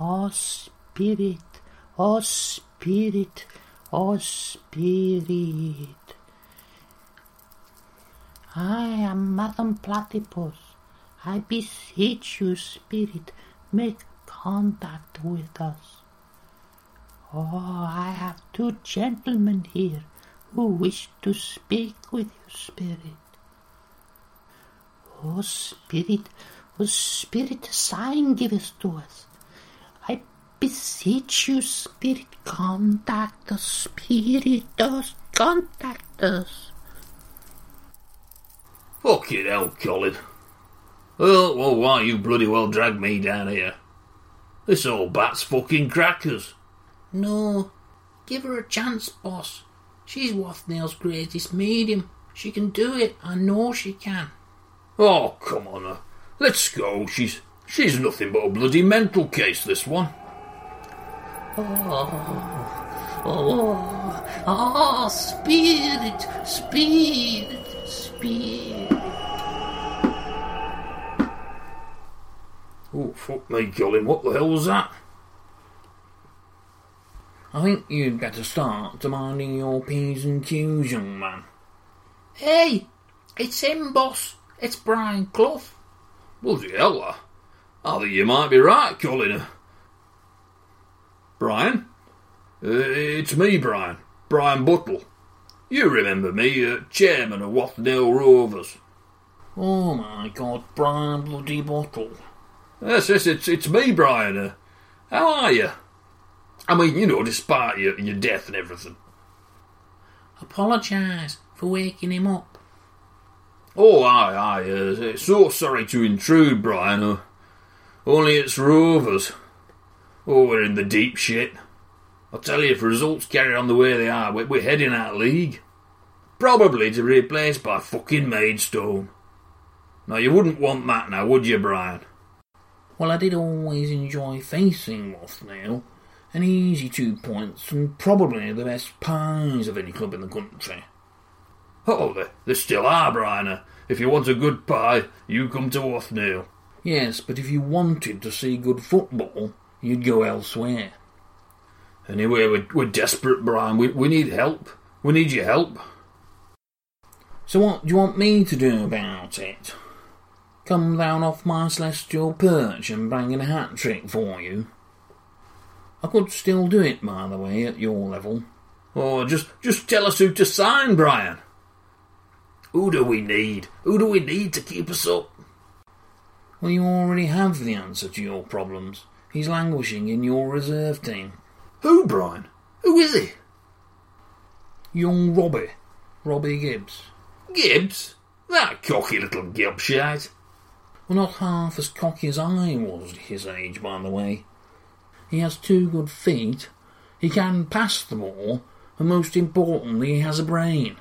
Oh, Spirit, oh, Spirit, oh, Spirit. I am Madam Platypus. I beseech you, Spirit, make contact with us. Oh, I have two gentlemen here who wish to speak with you, Spirit. Oh, Spirit, oh, Spirit, sign give us to us. Beseech you, Spirit, contact us, Spirit, us, contact us. Fucking hell, Colin. Oh, well, why you bloody well dragged me down here? This old bat's fucking crackers. No, give her a chance, boss. She's Wathnail's greatest medium. She can do it. I know she can. Oh, come on, uh, let's go. She's she's nothing but a bloody mental case, this one. Oh, oh, oh, oh. Ah, spirit, spirit, spirit. Oh, fuck me, Colin, what the hell was that? I think you'd better start demanding your P's and Q's, young man. Hey, it's him, boss. It's Brian Clough. Bloody hell, I think you might be right, Colin. Brian? Uh, it's me, Brian. Brian Buttle. You remember me, uh, chairman of Wathdale Rovers. Oh my god, Brian Bloody Bottle. Yes, yes, it's, it's me, Brian. Uh, how are you? I mean, you know, despite your, your death and everything. Apologise for waking him up. Oh, aye, aye. Uh, so sorry to intrude, Brian. Uh, only it's Rovers. Oh, we're in the deep shit. I'll tell you, if results carry on the way they are, we're, we're heading out of league. Probably to be replaced by fucking Maidstone. Now, you wouldn't want that now, would you, Brian? Well, I did always enjoy facing Wathnail. An easy two points and probably the best pies of any club in the country. Oh, there, there still are, Brian. If you want a good pie, you come to Wathnail. Yes, but if you wanted to see good football, you'd go elsewhere. Anyway, we're, we're desperate, Brian. We, we need help. We need your help. So what do you want me to do about it? Come down off my celestial perch and bang in a hat trick for you? I could still do it, by the way, at your level. Oh, just just tell us who to sign, Brian. Who do we need? Who do we need to keep us up? Well, you already have the answer to your problems. He's languishing in your reserve team. Who, Brian? Who is he? Young Robbie. Robbie Gibbs. Gibbs? That cocky little Gibbsite. Well, not half as cocky as I was at his age, by the way. He has two good feet, he can pass the ball, and most importantly, he has a brain.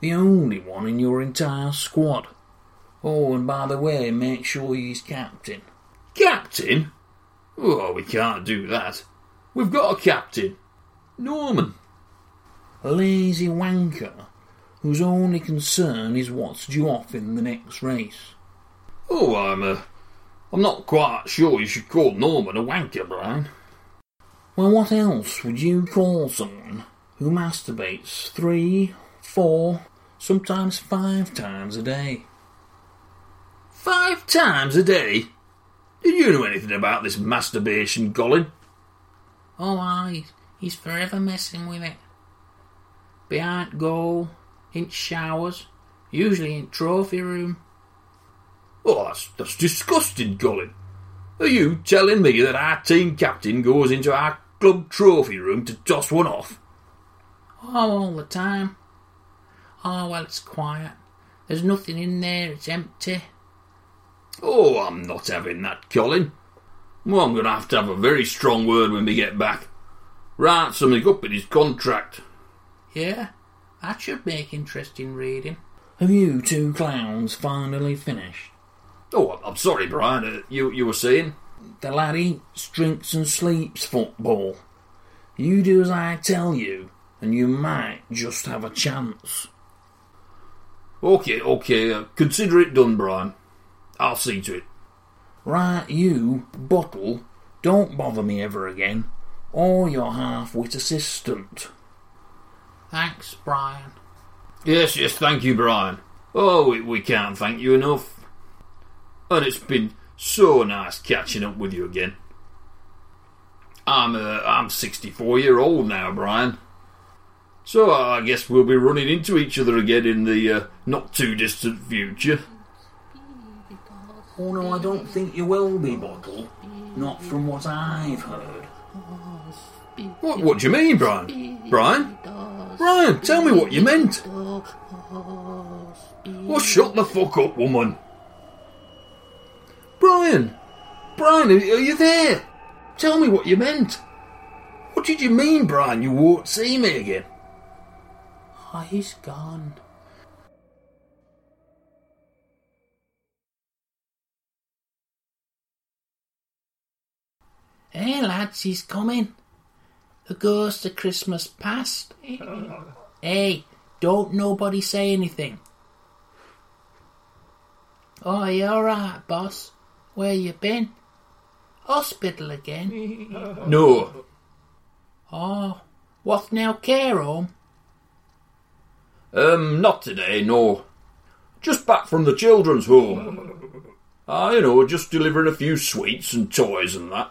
The only one in your entire squad. Oh, and by the way, make sure he's captain. Captain? Oh, we can't do that. We've got a captain. Norman. A lazy wanker whose only concern is what's due off in the next race. Oh, I'm, uh, I'm not quite sure you should call Norman a wanker, Brian. Well, what else would you call someone who masturbates three, four, sometimes five times a day? Five times a day? Did you know anything about this masturbation, Colin? Oh, aye, he's forever messing with it. Behind goal, in showers, usually in trophy room. Oh, that's, that's disgusting, Colin. Are you telling me that our team captain goes into our club trophy room to toss one off? Oh, all the time. Oh, well, it's quiet. There's nothing in there, it's empty. Oh, I'm not having that, Colin. Well, I'm going to have to have a very strong word when we get back. Write something up in his contract. Yeah, that should make interesting reading. Have you two clowns finally finished? Oh, I'm sorry, Brian. Uh, you you were saying? The lad eats, drinks, and sleeps football. You do as I tell you, and you might just have a chance. Okay, okay. Uh, consider it done, Brian. I'll see to it. Right, you, Bottle, don't bother me ever again, or your half-wit assistant. Thanks, Brian. Yes, yes, thank you, Brian. Oh, we, we can't thank you enough. And it's been so nice catching up with you again. I'm uh, I'm 64 year old now, Brian. So I guess we'll be running into each other again in the uh, not too distant future. Oh no, I don't think you will be, Bottle. Not from what I've heard. What, what do you mean, Brian? Brian? Brian, tell me what you meant. Well, shut the fuck up, woman. Brian! Brian, are are you there? Tell me what you meant. What did you mean, Brian? You won't see me again. Oh, he's gone. Hey lads, he's coming. The ghost of Christmas past. hey, don't nobody say anything. Oh, you alright, boss? Where you been? Hospital again? No. Oh, what now, care home? Um, not today, no. Just back from the children's home. Ah, you know, just delivering a few sweets and toys and that.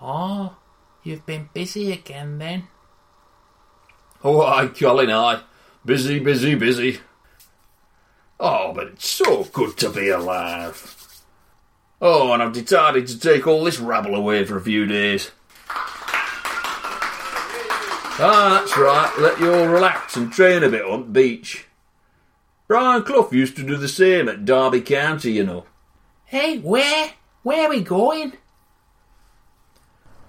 Oh, you've been busy again then? Oh, aye, Colin, aye. Busy, busy, busy. Oh, but it's so good to be alive. Oh, and I've decided to take all this rabble away for a few days. Ah, that's right. Let you all relax and train a bit on the beach. Brian Clough used to do the same at Derby County, you know. Hey, where? Where are we going? Magaluf. Oh, that's right. Back to the training now, thank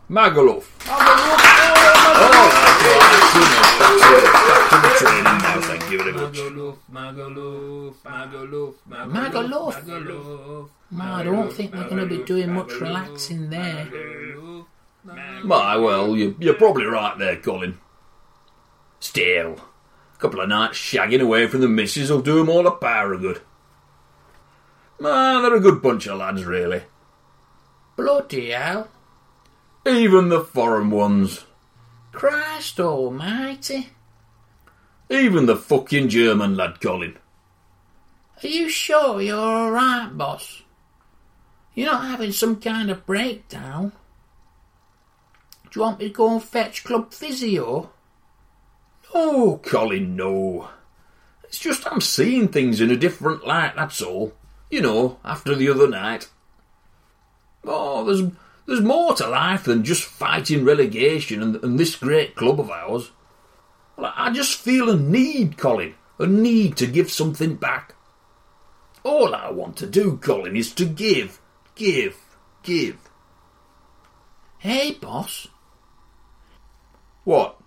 you very much. Magaluf, Magaluf. No, I don't think we're going to be doing much relaxing there. My, well, you, you're probably right there, Colin. Still, a couple of nights shagging away from the missus will do 'em all a power of good. Man, they're a good bunch of lads, really. Bloody hell. Even the foreign ones. Christ almighty. Even the fucking German lad, Colin. Are you sure you're alright, boss? You're not having some kind of breakdown? Do you want me to go and fetch Club Physio? No, Colin, no. It's just I'm seeing things in a different light, that's all. You know, after the other night. Oh, there's there's more to life than just fighting relegation and, and this great club of ours. Well, I just feel a need, Colin, a need to give something back. All I want to do, Colin, is to give, give, give. Hey, boss. What?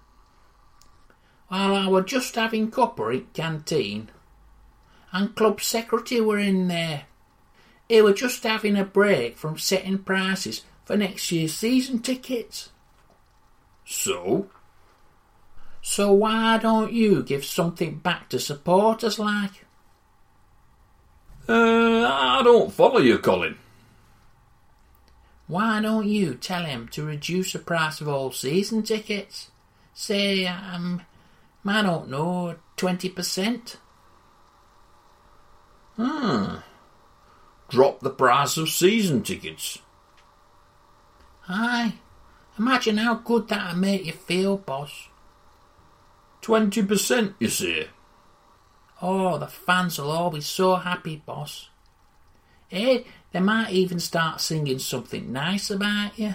While I were just having copper at canteen, and club secretary were in there. He were just having a break from setting prices for next year's season tickets. So? So why don't you give something back to supporters like? Uh, I don't follow you, Colin. Why don't you tell him to reduce the price of all season tickets? Say, um, I don't know, 20%? Hmm. Drop the price of season tickets. Aye. Imagine how good that'll make you feel, boss. 20%, you see. Oh, the fans will all be so happy, boss. Eh, they might even start singing something nice about you.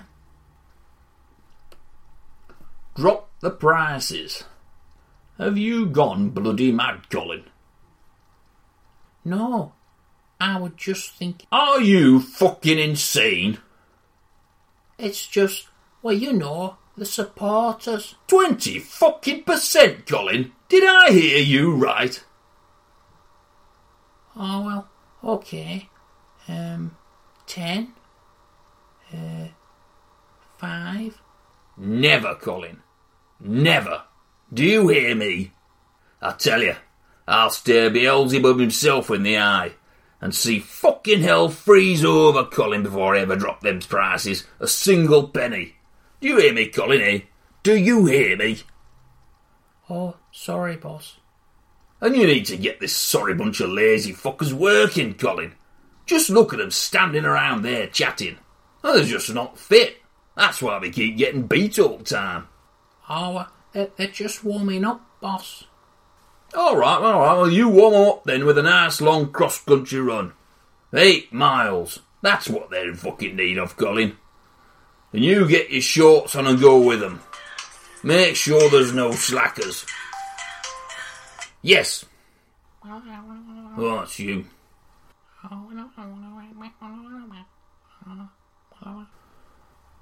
Drop the prices. Have you gone bloody mad, Colin? No, I was just thinking. Are you fucking insane? It's just, well, you know, the supporters. Twenty fucking percent, Colin. Did I hear you right? Oh, well, okay. Um, ten? Uh, five? Never, Colin. Never. Do you hear me? I tell you, I'll stare Beelzebub himself in the eye and see fucking hell freeze over Colin before I ever drop them prices a single penny. Do you hear me, Colin, eh? Do you hear me? Oh, sorry, boss. And you need to get this sorry bunch of lazy fuckers working, Colin. Just look at them standing around there chatting. Oh, they're just not fit. That's why we keep getting beat all the time. Oh, uh, they're, they're just warming up, boss. All right, all right. Well, you warm up then with a nice long cross country run. Eight miles. That's what they're in fucking need of, Colin. And you get your shorts on and go with 'em. Make sure there's no slackers. Yes. Oh, that's you.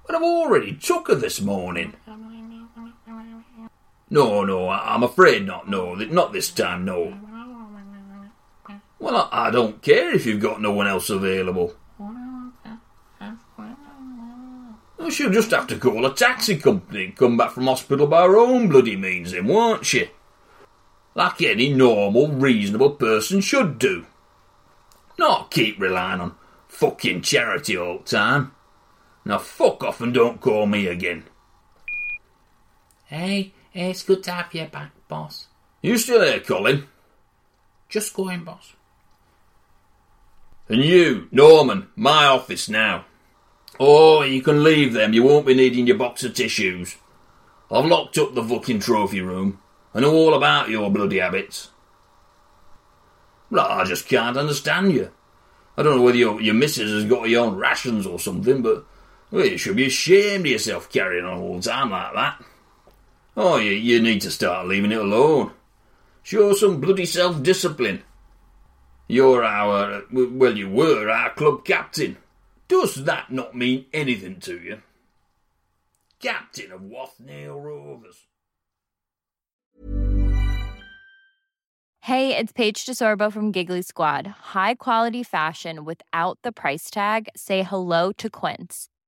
But I've already took her this morning. No, no, I'm afraid not. No, not this time. No. Well, I, I don't care if you've got no one else available. Well, she'll just have to call a taxi company and come back from hospital by her own bloody means, then, won't she? Like any normal, reasonable person should do. Not keep relying on fucking charity all the time. Now fuck off and don't call me again. Hey, it's good to have you back, boss. You still here, Colin? Just going, boss. And you, Norman, my office now. Oh, you can leave them. You won't be needing your box of tissues. I've locked up the fucking trophy room. I know all about your bloody habits. Well, I just can't understand you. I don't know whether your, your missus has got your own rations or something, but well, you should be ashamed of yourself carrying on all the time like that. Oh, you, you need to start leaving it alone. Show some bloody self-discipline. You're our, well, you were our club captain. Does that not mean anything to you? Captain of Wathnale Rovers. Hey, it's Paige DeSorbo from Giggly Squad. High quality fashion without the price tag. Say hello to Quince.